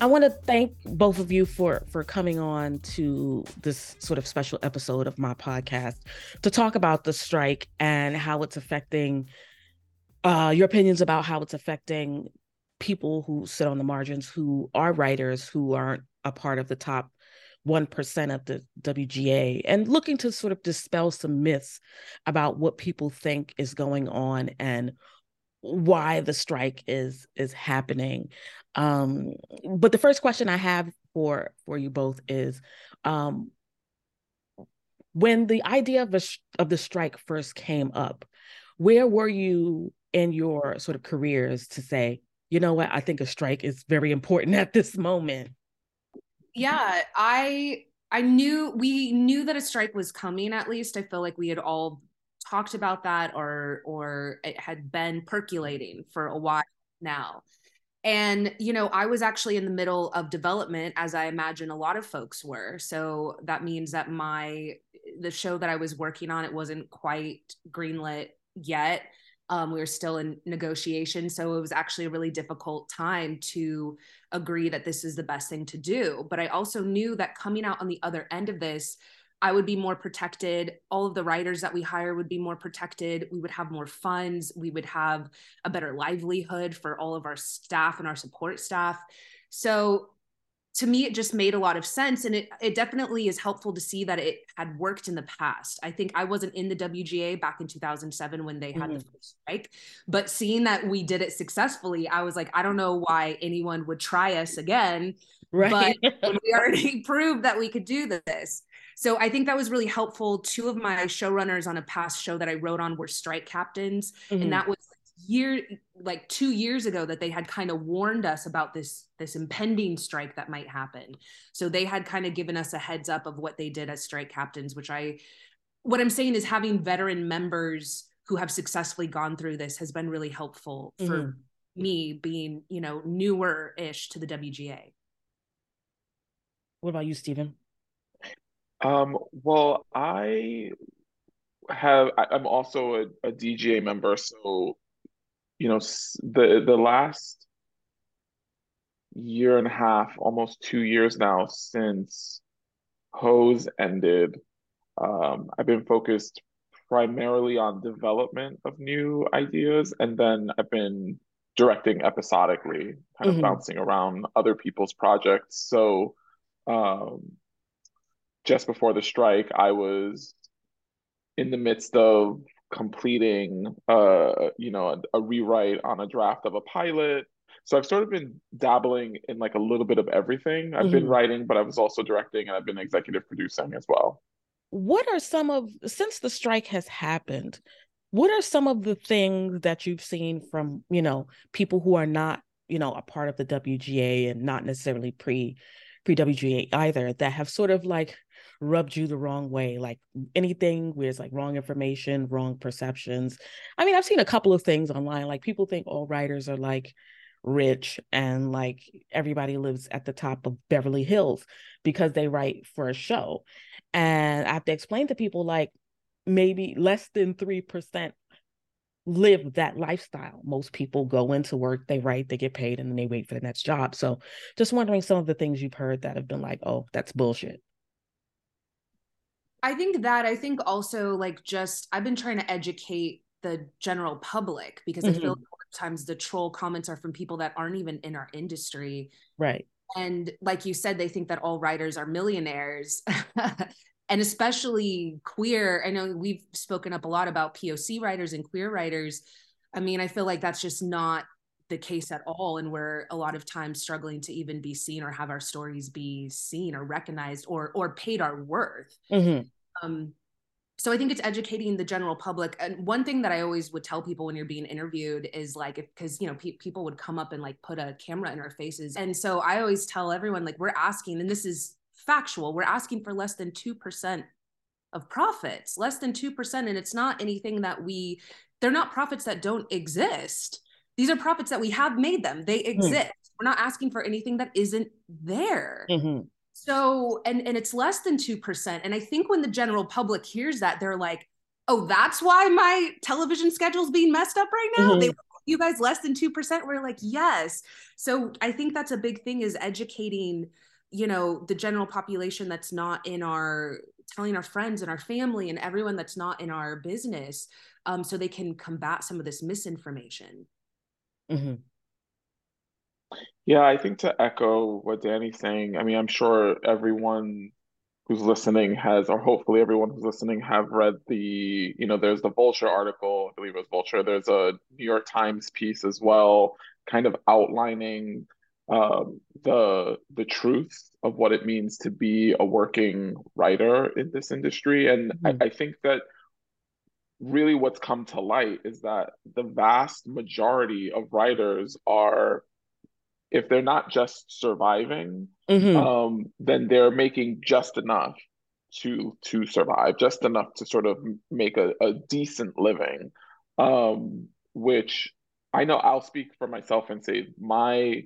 I want to thank both of you for for coming on to this sort of special episode of my podcast to talk about the strike and how it's affecting uh, your opinions about how it's affecting people who sit on the margins, who are writers, who aren't a part of the top 1% of the WGA, and looking to sort of dispel some myths about what people think is going on and why the strike is is happening. Um but the first question i have for for you both is um when the idea of the of the strike first came up where were you in your sort of careers to say you know what? I think a strike is very important at this moment. Yeah i i knew we knew that a strike was coming at least. I feel like we had all talked about that or or it had been percolating for a while now. And you know i was actually in the middle of development as i imagine a lot of folks were. So that means that my the show that i was working on it wasn't quite greenlit yet. Um, we were still in negotiation. So it was actually a really difficult time to agree that this is the best thing to do. But i also knew that coming out on the other end of this I would be more protected. All of the writers that we hire would be more protected. We would have more funds. We would have a better livelihood for all of our staff and our support staff. So to me, it just made a lot of sense. And it, it definitely is helpful to see that it had worked in the past. I think I wasn't in the WGA back in 2007 when they had mm-hmm. the first strike, but seeing that we did it successfully, I was like, I don't know why anyone would try us again. Right. But we already proved that we could do this. So I think that was really helpful. Two of my showrunners on a past show that I wrote on were strike captains, mm-hmm. and that was year like two years ago that they had kind of warned us about this this impending strike that might happen so they had kind of given us a heads up of what they did as strike captains which i what i'm saying is having veteran members who have successfully gone through this has been really helpful for mm-hmm. me being you know newer ish to the wga what about you steven um, well, I have I, am also a, a DGA member, so you know the the last year and a half, almost two years now since Pose ended, um, I've been focused primarily on development of new ideas, and then I've been directing episodically, kind of mm-hmm. bouncing around other people's projects. So um, just before the strike, I was in the midst of completing uh you know a, a, rewrite on a draft of a pilot. So i've sort of been dabbling in like a little bit of everything. I've mm-hmm. been writing but i was also directing and i've been executive producing as well. What are some of since the strike has happened what are some of the things that you've seen from you know people who are not you know a part of the wga and not necessarily pre pre wga either that have sort of like rubbed you the wrong way like anything where it's like wrong information wrong perceptions i mean i've seen a couple of things online like people think all writers are like rich and like everybody lives at the top of beverly hills because they write for a show and i have to explain to people like maybe less than 3% live that lifestyle. Most people go into work, they write, they get paid, and then they wait for the next job. So just wondering some of the things you've heard that have been like, oh, that's bullshit. I think that I think also like just I've been trying to educate the general public because mm-hmm. I feel mm-hmm. like times the troll comments are from people that aren't even in our industry. Right. And like you said, they think that all writers are millionaires. and especially queer. I know we've spoken up a lot about POC writers and queer writers. I mean, I feel like that's just not the case at all and we're a lot of times struggling to even be seen or have our stories be seen or recognized or or paid our worth mm-hmm. Um, so i think it's educating the general public and one thing that i always would tell people when you're being interviewed is like because you know pe- people would come up and like put a camera in our faces and so i always tell everyone like we're asking and this is factual we're asking for less than 2% of profits less than 2% and it's not anything that we they're not profits that don't exist these are profits that we have made them. They hmm. exist. Mm. We're not asking for anything that isn't there. Mm-hmm. So, and and it's less than 2%. And I think when the general public hears that, they're like, oh, that's why my television schedule's being messed up right now. Mm-hmm. They you guys less than 2%? We're like, yes. So I think that's a big thing is educating, you know, the general population that's not in our telling our friends and our family and everyone that's not in our business um, so they can combat some of this misinformation. Mm-hmm. Yeah, I think to echo what Dani's saying, I mean, I'm sure everyone who's listening has, or hopefully everyone who's listening have read the, you know, there's the Vulture article, I believe it was Vulture. There's a New York Times piece as well, kind of outlining um, the the truth of what it means to be a working writer in this industry. And mm-hmm. I, I think that really what's come to light is that the vast majority of writers are if they're not just surviving, mm-hmm. um, then they're making just enough to to survive, just enough to sort of make a, a decent living. Um, which I know I'll speak for myself and say my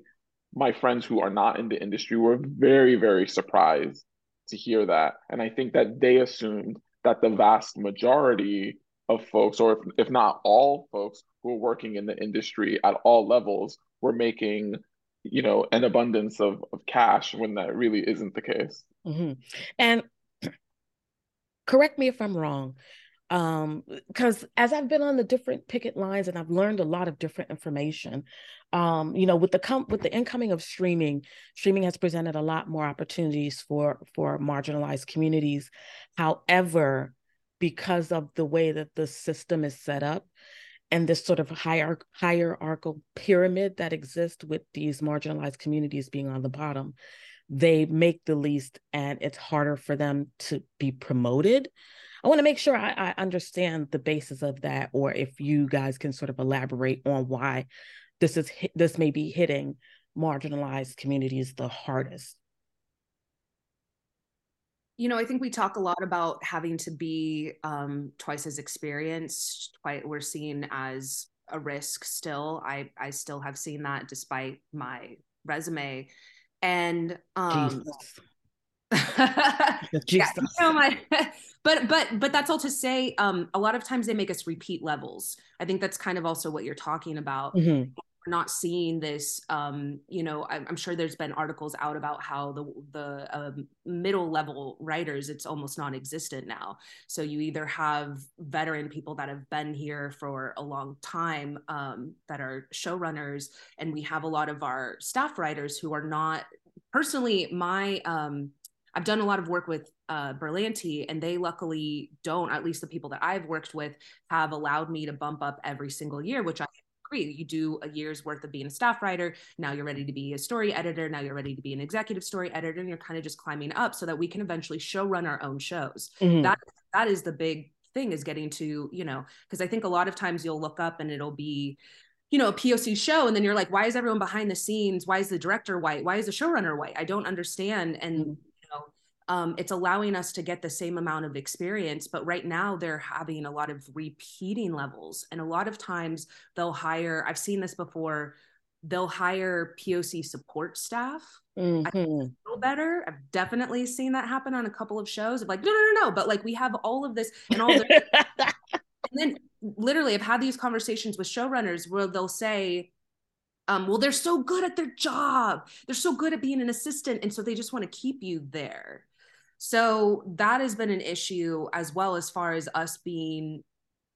my friends who are not in the industry were very, very surprised to hear that. And I think that they assumed that the vast majority of folks, or if, if not all folks who are working in the industry at all levels, were making you know an abundance of, of cash when that really isn't the case mm-hmm. and correct me if i'm wrong um because as i've been on the different picket lines and i've learned a lot of different information um you know with the com- with the incoming of streaming streaming has presented a lot more opportunities for for marginalized communities however because of the way that the system is set up and this sort of hierarch- hierarchical pyramid that exists with these marginalized communities being on the bottom they make the least and it's harder for them to be promoted. I want to make sure I, I, understand the basis of that or if you guys can sort of elaborate on why this is this may be hitting marginalized communities the hardest you know, I think we talk a lot about having to be um, twice as experienced. Quite, we're seen as a risk still. I I still have seen that despite my resume, and um, yeah, you know, my, but but but that's all to say. Um, a lot of times they make us repeat levels. I think that's kind of also what you're talking about. Mm-hmm not seeing this um, you know I'm, I'm, sure there's been articles out about how the the um, middle level writers it's almost non-existent now. So you either have veteran people that have been here for a long time um, that are showrunners and we have a lot of our staff writers who are not personally my um, I've done a lot of work with uh, Berlanti, and they luckily don't, at least the people that I've worked with, have allowed me to bump up every single year, which I agree. You do a year's worth of being a staff writer. Now you're ready to be a story editor. Now you're ready to be an executive story editor, and you're kind of just climbing up so that we can eventually show run our own shows. Mm-hmm. That that is the big thing is getting to you know because I think a lot of times you'll look up and it'll be you know a poc show and then you're like why is everyone behind the scenes why is the director white why is the showrunner white i don't understand and mm-hmm um, it's allowing us to get the same amount of experience but right now they're having a lot of repeating levels and a lot of times they'll hire i've seen this before they'll hire poc support staff mm-hmm. I feel better i've definitely seen that happen on a couple of shows of like no no no no but like we have all of this and all the and then literally i've had these conversations with showrunners where they'll say um, well, they're so good at their job. They're so good at being an assistant. And so they just want to keep you there. So that has been an issue as well as far as us being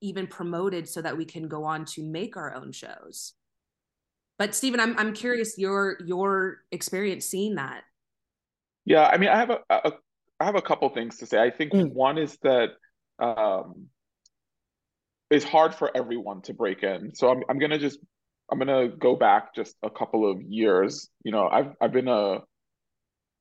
even promoted so that we can go on to make our own shows. But Steven, I'm I'm curious your your experience seeing that. Yeah, I mean, I have a, a I have a couple things to say. I think mm. one is that um, it's hard for everyone to break in. So I'm I'm gonna just I'm gonna go back just a couple of years. You know, I've I've been a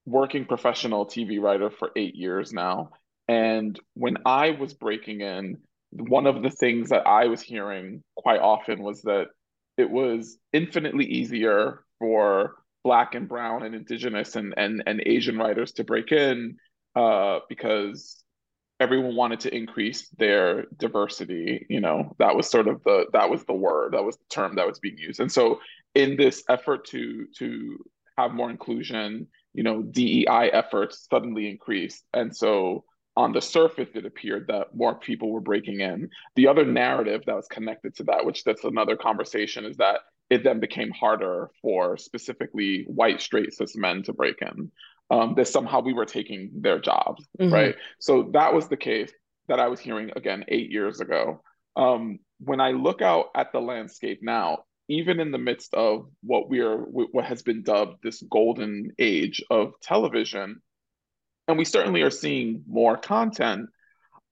working professional TV writer for eight years now. And when I was breaking in, one of the things that I was hearing quite often was that it was infinitely easier for Black and Brown and Indigenous and, and, and Asian writers to break in uh, because everyone wanted to increase their diversity you know that was sort of the that was the word that was the term that was being used and so in this effort to to have more inclusion you know, DEI efforts suddenly increased. And so on the surface, it appeared that more people were breaking in. The other narrative that was connected to that, which that's another conversation, is that it then became harder for specifically white straight cis men to break in. Um, that somehow we were taking their jobs, mm-hmm. right? So that was the case that I was hearing again eight years ago. Um, when I look out at the landscape now, even in the midst of what we are, what has been dubbed this golden age of television, and we certainly are seeing more content,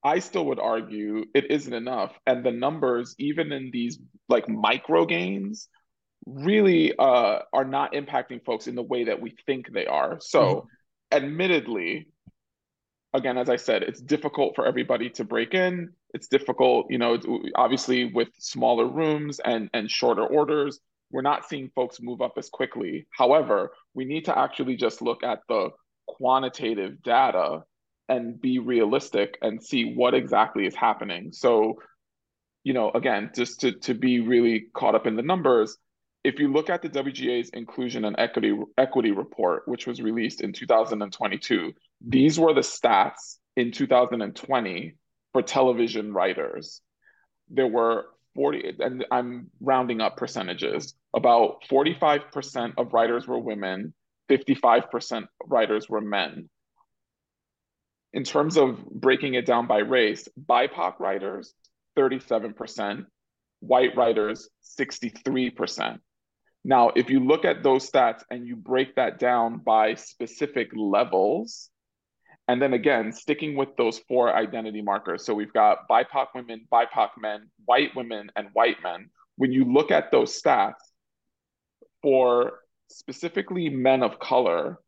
I still would argue it isn't enough. And the numbers, even in these like micro gains, really uh, are not impacting folks in the way that we think they are. So, mm-hmm. admittedly, again, as I said, it's difficult for everybody to break in. It's difficult, you know, obviously with smaller rooms and and shorter orders, we're not seeing folks move up as quickly. However, we need to actually just look at the quantitative data and be realistic and see what exactly is happening. So, you know, again, just to to be really caught up in the numbers, if you look at the WGA's inclusion and equity equity report, which was released in 2022, these were the stats in 2020 for television writers. There were 40, and I'm rounding up percentages. About 45% of writers were women, 55% writers were men. In terms of breaking it down by race, BIPOC writers, 37%, white writers, 63%. Now, if you look at those stats and you break that down by specific levels, and then again, sticking with those four identity markers. So we've got BIPOC women, BIPOC men, white women, and white men. When you look at those stats for specifically men of color,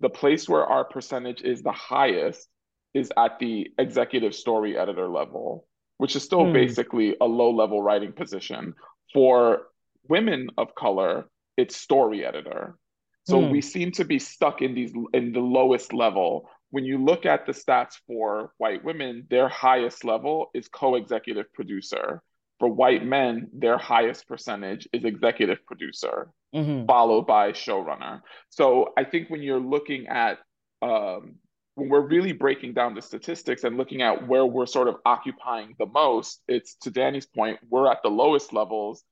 the place where our percentage is the highest is at the executive story editor level, which is still hmm. basically a low level writing position. For women of color, it's story editor. So mm. we seem to be stuck in these in the lowest level. When you look at the stats for white women, their highest level is co-executive producer. For white men, their highest percentage is executive producer, mm-hmm. followed by showrunner. So I think when you're looking at um, when we're really breaking down the statistics and looking at where we're sort of occupying the most, it's to Dani's point, we're at the lowest levels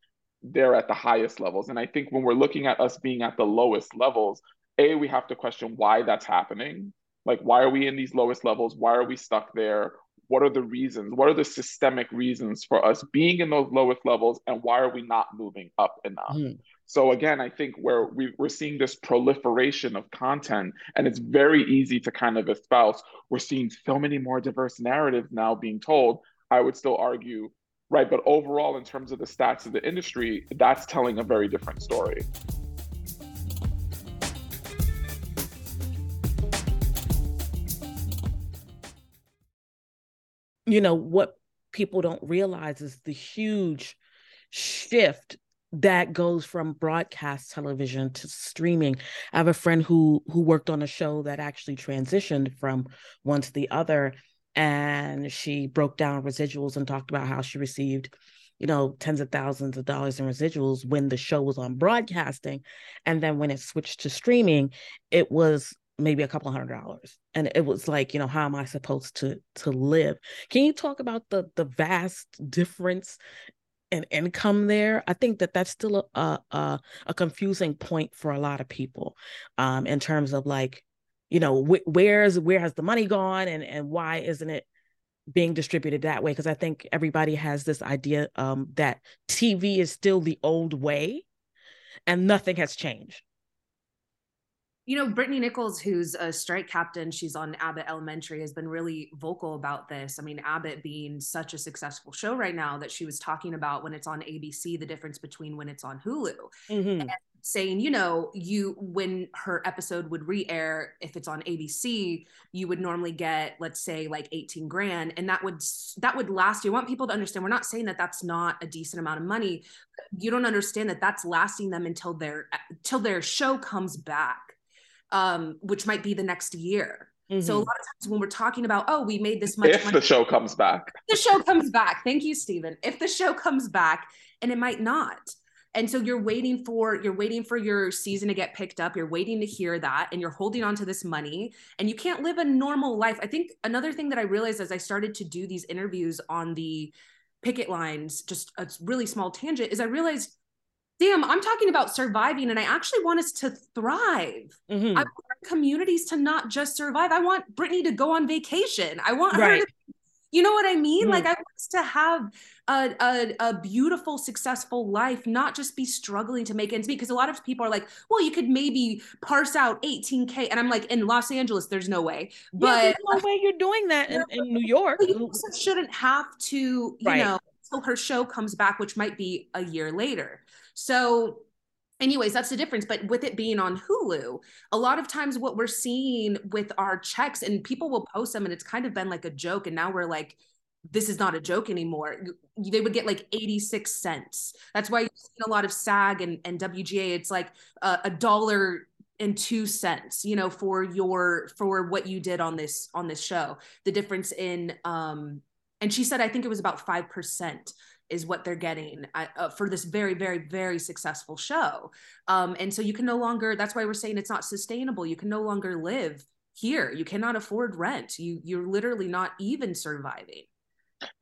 they're at the highest levels. And I think when we're looking at us being at the lowest levels, A, we have to question why that's happening. Like, why are we in these lowest levels? Why are we stuck there? What are the reasons? What are the systemic reasons for us being in those lowest levels? And why are we not moving up enough? Mm. So again, I think where we, we're seeing this proliferation of content, and it's very easy to kind of espouse, we're seeing so many more diverse narratives now being told. I would still argue right? But overall, in terms of the stats of the industry, that's telling a very different story. You know, what people don't realize is the huge shift that goes from broadcast television to streaming. I have a friend who who worked on a show that actually transitioned from one to the other and she broke down residuals and talked about how she received you know tens of thousands of dollars in residuals when the show was on broadcasting and then when it switched to streaming it was maybe a couple hundred dollars. And it was like you know how am i supposed to to live? Can you talk about the the vast difference in income there? I think that that's still a a, a confusing point for a lot of people um in terms of like you know wh- where's where has the money gone? And and why isn't it being distributed that way? Because i think everybody has this idea um, that tv is still the old way and nothing has changed you know brittany nichols who's a strike captain she's on abbott elementary has been really vocal about this i mean abbott being such a successful show right now that she was talking about when it's on abc the difference between when it's on hulu mm-hmm. and saying, you know, you when her episode would re-air, if it's on ABC, you would normally get, let's say, like 18 grand, and that would that would last you. I want people to understand. We're not saying that that's not a decent amount of money. You don't understand that that's lasting them until their till their show comes back, um, which might be the next year. Mm-hmm. So a mm-hmm. lot of times when we're talking about, oh, we made this much if money, the show comes back, the show comes back. Thank you, Steven. If the show comes back, and it might not and so you're waiting for you're waiting for your season to get picked up you're waiting to hear that and you're holding on to this money and you can't live a normal life i think another thing that i realized as i started to do these interviews on the picket lines just a really small tangent is i realized damn i'm talking about surviving and i actually want us to thrive Mhm. i want our communities to not just survive i want brittany to go on vacation i want her to you know what I mean? Mhm. Like I want us to have a, a a beautiful, successful life, not just be struggling to make ends meet. Because a lot of people are like, well, you could maybe parse out 18K. And I'm like, in Los Angeles, there's no way. yeah, But there's no way you're doing that in, in New York. you shouldn't have to, you Right. know, until her show comes back, which might be a year later. So, anyways, that's the difference. But with it being on Hulu, a lot of times what we're seeing with our checks, and people will post them, and it's kind of been like a joke. And now we're like, this is not a joke anymore. They would get like 86 cents. That's why you've seen a lot of SAG and, and WGA. It's like a, a dollar and two cents, you know, for your for what you did on this on this show. The difference in um and she said I think it was about 5% is what they're getting uh, uh, for this very very very successful show. Um and so you can no longer that's why we're saying it's not sustainable. You can no longer live here. You cannot afford rent. You you're literally not even surviving.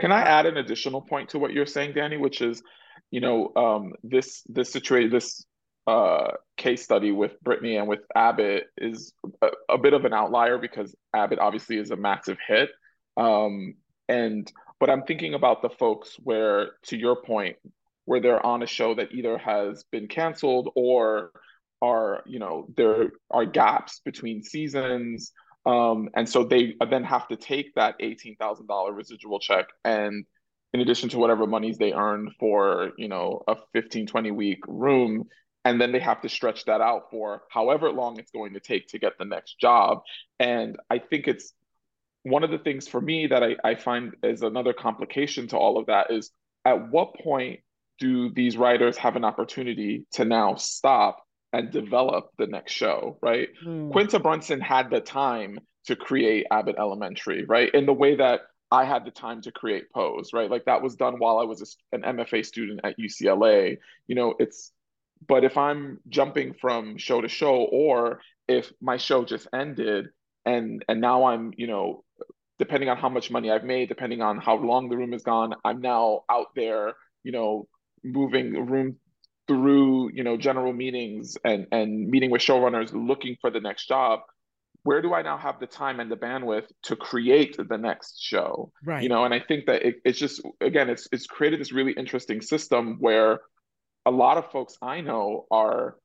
Can I add an additional point to what you're saying, Dani, which is, you know, um, this this situation, this uh, case study with Brittany and with Abbott is a, a bit of an outlier because Abbott obviously is a massive hit. Um, and but I'm thinking about the folks where, to your point, where they're on a show that either has been canceled or are, you know, there are gaps between seasons. Um, and so they then have to take that $18,000 residual check and in addition to whatever monies they earned for, you know, a 15, 20 week room, and then they have to stretch that out for however long it's going to take to get the next job. And I think it's one of the things for me that I, I find is another complication to all of that is at what point do these writers have an opportunity to now stop and develop the next show, right? Mm. Quinta Brunson had the time to create Abbott Elementary, right? In the way that I had the time to create Pose, right? Like that was done while I was a, an MFA student at UCLA. You know, it's, but if I'm jumping from show to show, or if my show just ended and and now I'm, you know, depending on how much money I've made, depending on how long the room is gone, I'm now out there, you know, moving room through, you know, general meetings and and meeting with showrunners looking for the next job. Where do I now have the time and the bandwidth to create the next show? Right. You know, and I think that it, it's just again, it's it's created this really interesting system where a lot of folks I know are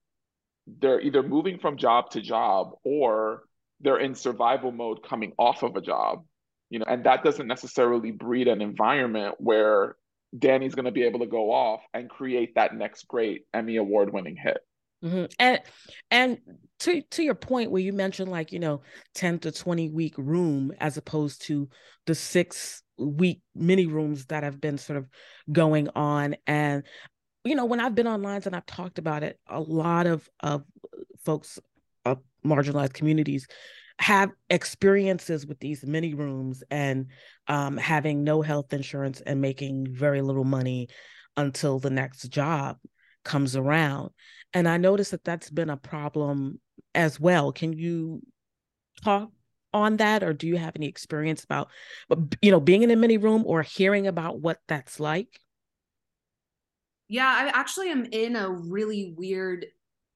they're either moving from job to job or they're in survival mode coming off of a job you know and that doesn't necessarily breed an environment where dani's going to be able to go off and create that next great emmy award winning hit Mhm. And and to to your point where you mentioned like you know 10 to 20 week room as opposed to the six week mini rooms that have been sort of going on and you know when I've been online and I've talked about it a lot of of folks of marginalized communities have experiences with these mini rooms and um, having no health insurance and making very little money until the next job comes around and I noticed that that's been a problem as well. Can you talk on that, or do you have any experience about, you know, being in a mini room or hearing about what that's like? Yeah, I actually am in a really weird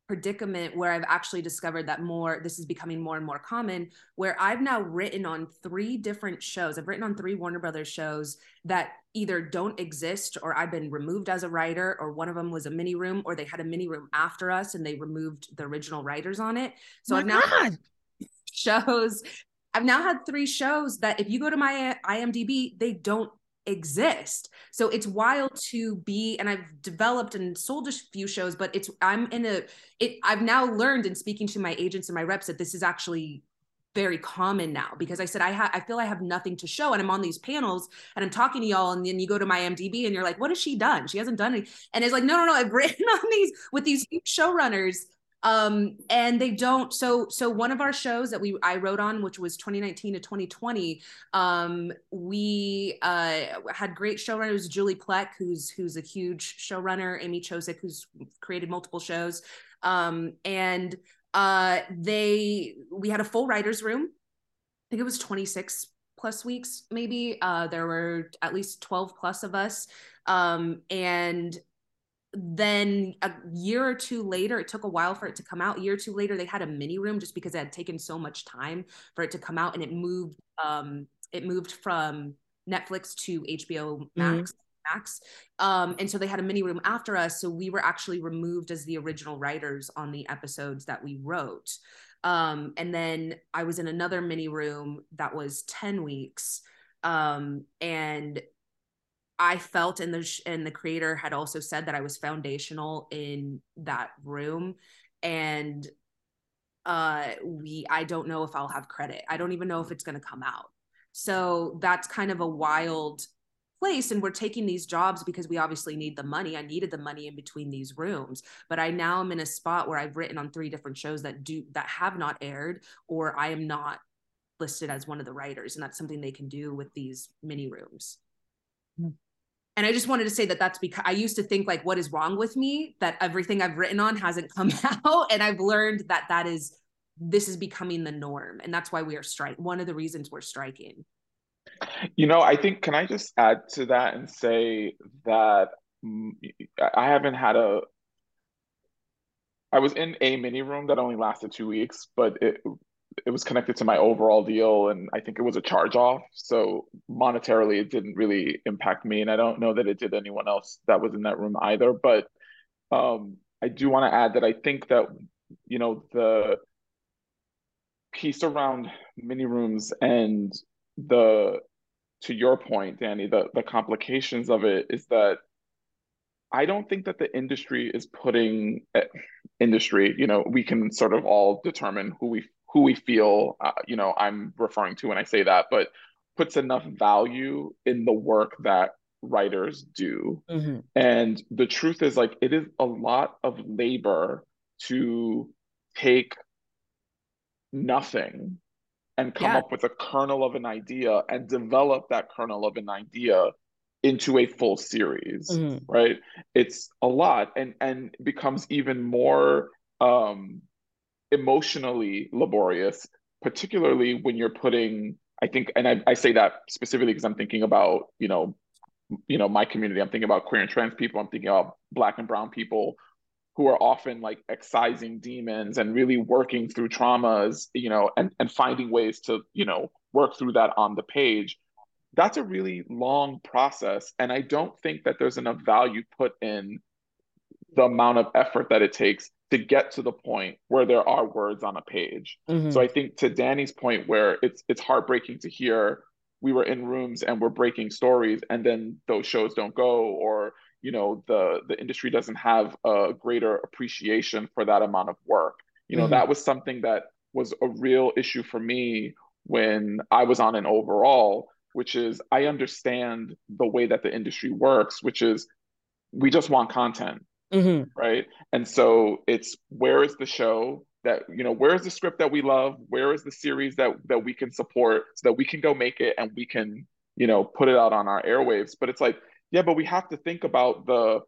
predicament where I've actually discovered that more this is becoming more and more common where I've now written on three different shows. I've written on three Warner Brothers shows that either don't exist or I've been removed as a writer or one of them was a mini room or they had a mini room after us and they removed the original writers on it. So My I've now God. shows I've now had three shows that if you go to my IMDb they don't exist. So it's wild to be and I've developed and sold a few shows but it's I'm in a it I've now learned in speaking to my agents and my reps that this is actually very common now because I said I have I feel I have nothing to show and I'm on these panels and I'm talking to y'all and then you go to my IMDb and you're like what has she done? She hasn't done any and it's like no no no I've written on these with these showrunners um and they don't so so one of our shows that we i wrote on which was 2019 to 2020 um we uh had great showrunners julie plec who's who's a huge showrunner amy chozick who's created multiple shows. Um and uh they we had a full writers room. I think it was 26 plus weeks maybe. Uh there were at least 12 plus of us. Um and then a year or two later, it took a while for it to come out. A year or two later, they had a mini room just because it had taken so much time for it to come out, and it moved. Um, it moved from Netflix to HBO Max. Mm-hmm. Max. Um, and so they had a mini room after us. So we were actually removed as the original writers on the episodes that we wrote. Um, and then I was in another mini room that was 10 weeks. Um, and I felt and the and the creator had also said that I was foundational in that room and uh we I don't know if I'll have credit. I don't even know if it's going to come out. So that's kind of a wild place and we're taking these jobs because we obviously need the money. I needed the money in between these rooms, but I now am in a spot where I've written on three different shows that do that have not aired or I am not listed as one of the writers and that's something they can do with these mini rooms. Mm and i just wanted to say that that's because i used to think like what is wrong with me that everything i've written on hasn't come out. And i've learned that that is this is becoming the norm. And that's why we are striking one of the reasons we're striking. You know i think can i just add to that and say that mm, i haven't had a i was in a mini room that only lasted two weeks but it it was connected to my overall deal and I think it was a charge off. So monetarily it didn't really impact me. And I don't know that it did anyone else that was in that room either. But um, I do want to add that I think that, you know, the piece around mini rooms and the to your point, Dani, the the complications of it is that I don't think that the industry is putting eh, industry, you know, we can sort of all determine who we who we feel, uh, you know, I'm referring to when I say that, but puts enough value in the work that writers do. Mm-hmm. And the truth is, like, it is a lot of labor to take nothing and come yeah. up with a kernel of an idea and develop that kernel of an idea into a full series mm-hmm. right it's a lot and and becomes even more um emotionally laborious, particularly when you're putting, I think, and I, I say that specifically because I'm thinking about, you know, you know, my community. I'm thinking about queer and trans people. I'm thinking about black and brown people who are often like excising demons and really working through traumas, you know, and, and finding ways to, you know, work through that on the page. That's a really long process. And I don't think that there's enough value put in the amount of effort that it takes to get to the point where there are words on a page. Mm-hmm. So I think to Dani's point where it's it's heartbreaking to hear we were in rooms and we're breaking stories and then those shows don't go or you know the the industry doesn't have a greater appreciation for that amount of work. You know, mm-hmm. that was something that was a real issue for me when I was on an overall, which is I understand the way that the industry works, which is we just want content mm-hmm. right? And so it's where is the show that you know where is the script that we love? Where is the series that that we can support so that we can go make it and we can you know put it out on our airwaves? But it's like yeah but we have to think about the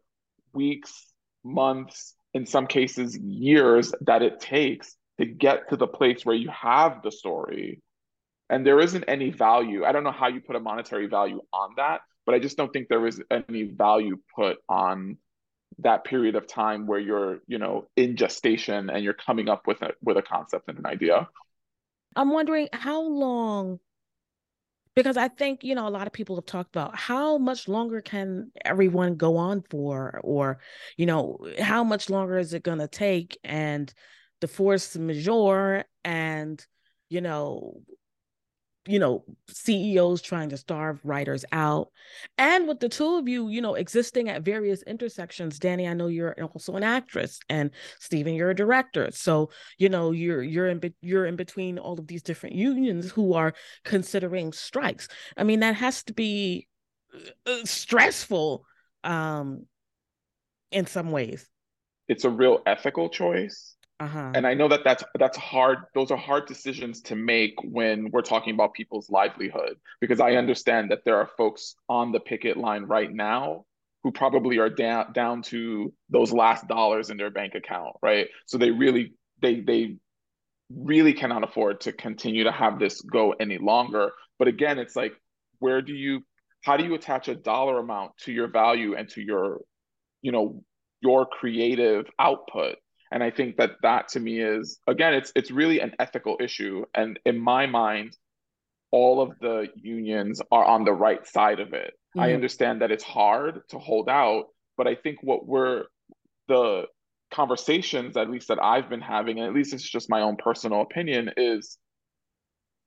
weeks months in some cases years that it takes to get to the place where you have the story. And there isn't any value. I don't know how you put a monetary value on that but i just don't think there is any value put on that period of time where you're you know in gestation and you're coming up with a with a concept and an idea? I'm wondering how long because i think you know a lot of people have talked about how much longer can everyone go on for or you know how much longer is it going to take and the force majeure and you know you know CEOs trying to starve writers out. And with the two of you you know existing at various intersections Dani I know you're also an actress and Steven you're a director. So you know you're you're in be- you're in between all of these different unions who are considering strikes. I mean that has to be uh, stressful um in some ways. It's a real ethical choice Uh-huh. And I know that that's that's hard. Those are hard decisions to make when we're talking about people's livelihood, because I understand that there are folks on the picket line right now who probably are down down to those last dollars in their bank account, right? So they really they they really cannot afford to continue to have this go any longer. But again, it's like, where do you, how do you attach a dollar amount to your value and to your, you know, your creative output? And I think that that to me is, again, it's it's really an ethical issue. And in my mind, all of the unions are on the right side of it. Mm-hmm. I understand that it's hard to hold out, but I think what we're the conversations, at least that I've been having, and at least it's just my own personal opinion, is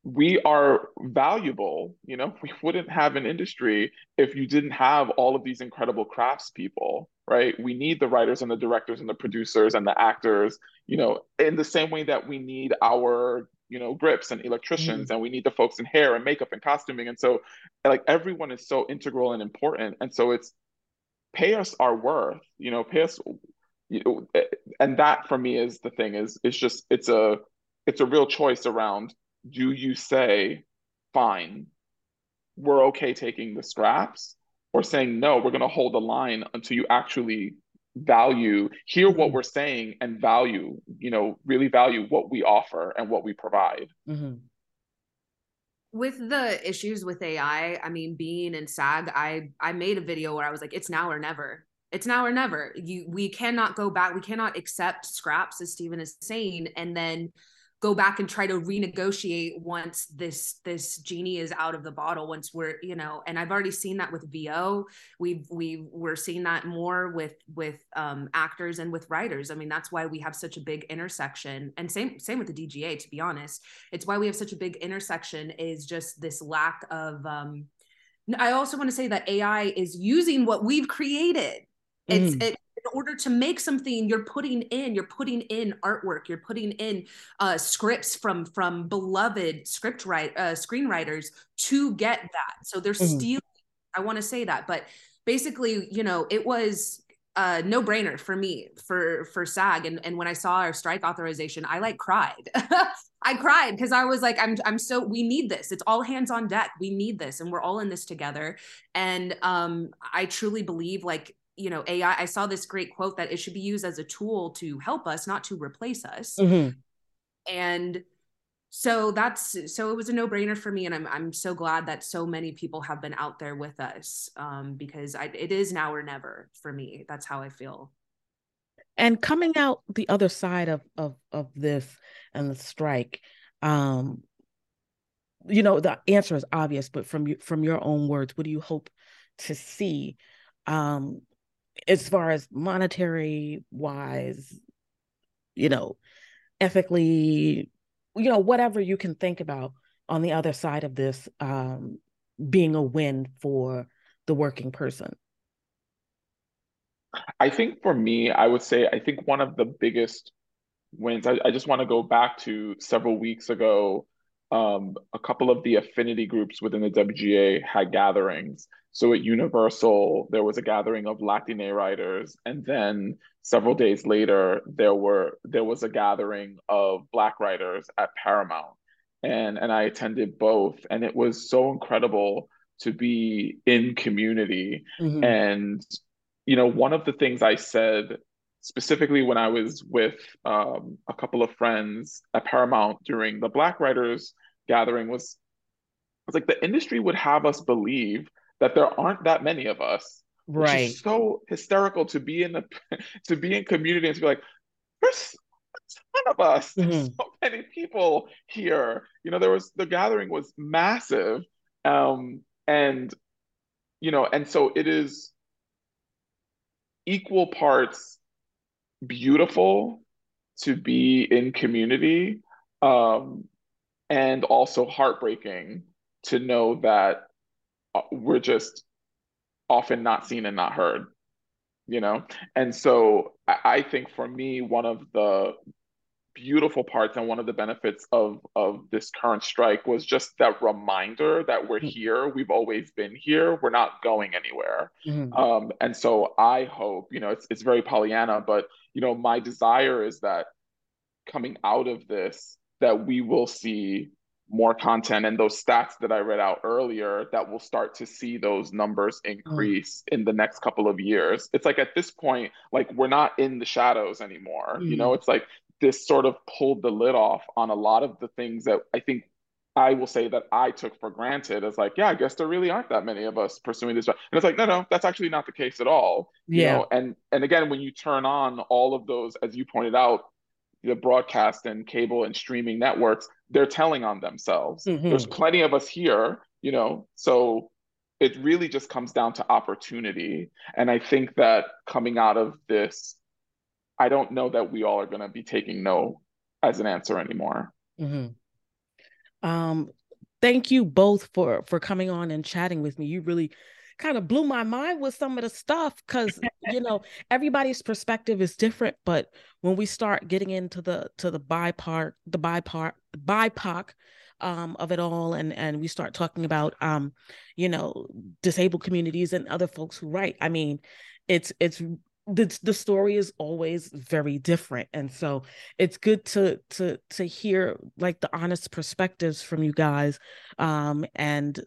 we are valuable. You know, we wouldn't have an industry if you didn't have all of these incredible craftspeople, right? We need the writers and the directors and the producers and the actors, you know, in the same way that we need our, you know, grips and electricians mm-hmm. and we need the folks in hair and makeup and costuming. And so, like, everyone is so integral and important. And so it's pay us our worth, you know, pay us you know, and that for me is the thing is it's just it's a it's a real choice around do you say fine we're okay taking the scraps or saying no we're going to hold the line until you actually value hear what mm-hmm. we're saying and value you know really value what we offer and what we provide mm-hmm. with the issues with ai i mean being in sag i i made a video where i was like it's now or never it's now or never. You we cannot go back. We cannot accept scraps, as Steven is saying, and then go back and try to renegotiate once this this genie is out of the bottle once we're you know and i've already seen that with vo we've we we're seeing that more with with um, actors and with writers. I mean that's why we have such a big intersection and same same with the dga to be honest. It's why we have such a big intersection is just this lack of um i also want to say that ai is using what we've created. It's mm. it, in order to make something you're putting in you're putting in artwork you're putting in uh, scripts from from beloved script write uh, screenwriters to get that. So they're mm. stealing i want to say that but basically you know it was a no brainer for me for for SAG and and when I saw our strike authorization I like cried. I cried because I was like I'm I'm so we need this. It's all hands on deck. We need this and we're all in this together. And um I truly believe like you know ai i saw this great quote that it should be used as a tool to help us not to replace us. Mm-hmm. and so that's so it was a no-brainer for me and i'm i'm so glad that so many people have been out there with us um, because I, it is now or never for me. That's how i feel. And coming out the other side of of of this and the strike um you know the answer is obvious but from you from your own words what do you hope to see? Um as far as monetary wise, you know, ethically, you know, whatever you can think about on the other side of this um, being a win for the working person? I think for me, I would say, I think one of the biggest wins, I, I just want to go back to several weeks ago. Um, a couple of the affinity groups within the WGA had gatherings so at Universal, there was a gathering of Latine writers, and then several days later, there were there was a gathering of Black writers at Paramount, and and I attended both, and it was so incredible to be in community. Mm-hmm. And you know, one of the things I said specifically when I was with um, a couple of friends at Paramount during the Black writers gathering was was like the industry would have us believe that there aren't that many of us. Right. so hysterical to be in the to be in community and to be like, there's a ton of us. Mm-hmm. There's so many people here. You know, there was the gathering was massive. Um, and you know, and so it is equal parts beautiful to be in community um, and also heartbreaking to know that we're just often not seen and not heard you know and so i think for me one of the beautiful parts and one of the benefits of of this current strike was just that reminder that we're mm-hmm. here we've always been here we're not going anywhere mm-hmm. um, and so i hope you know it's, it's very pollyanna but you know my desire is that coming out of this that we will see more content and those stats that I read out earlier that will start to see those numbers mm. increase mm. in the next couple of years. It's like at this point, like we're not in the shadows anymore. Mm. You know, mm. it's like this sort of pulled the lid off on a lot of the things that I think I will say that I took for granted as like, yeah, I guess there really aren't that many of us pursuing this. And it's like, no, no, that's actually not the case at all. Yeah. You know? And and again, when you turn on all of those, as you pointed out, the broadcast and cable and streaming networks, they're telling on themselves. Mm-hmm. There's plenty of us here, you know, so it really just comes down to opportunity. And I think that coming out of this, I don't know that we all are going to be taking no as an answer anymore. Mm-hmm. Um, thank you both for for coming on and chatting with me. You really kind of blew my mind with some of the stuff because you know everybody's perspective is different but when we start getting into the to the BIPOC the BIPOC BIPOC um, of it all and and we start talking about um you know disabled communities and other folks who write i mean it's it's the the story is always very different. And so it's good to to to hear like the honest perspectives from you guys um and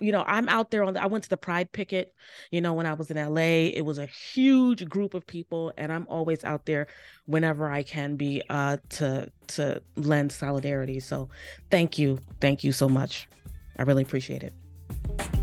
you know i'm out there on the, i went to the pride picket you know when i was in la it was a huge group of people and i'm always out there whenever i can be uh to to lend solidarity so thank you thank you so much. I really appreciate it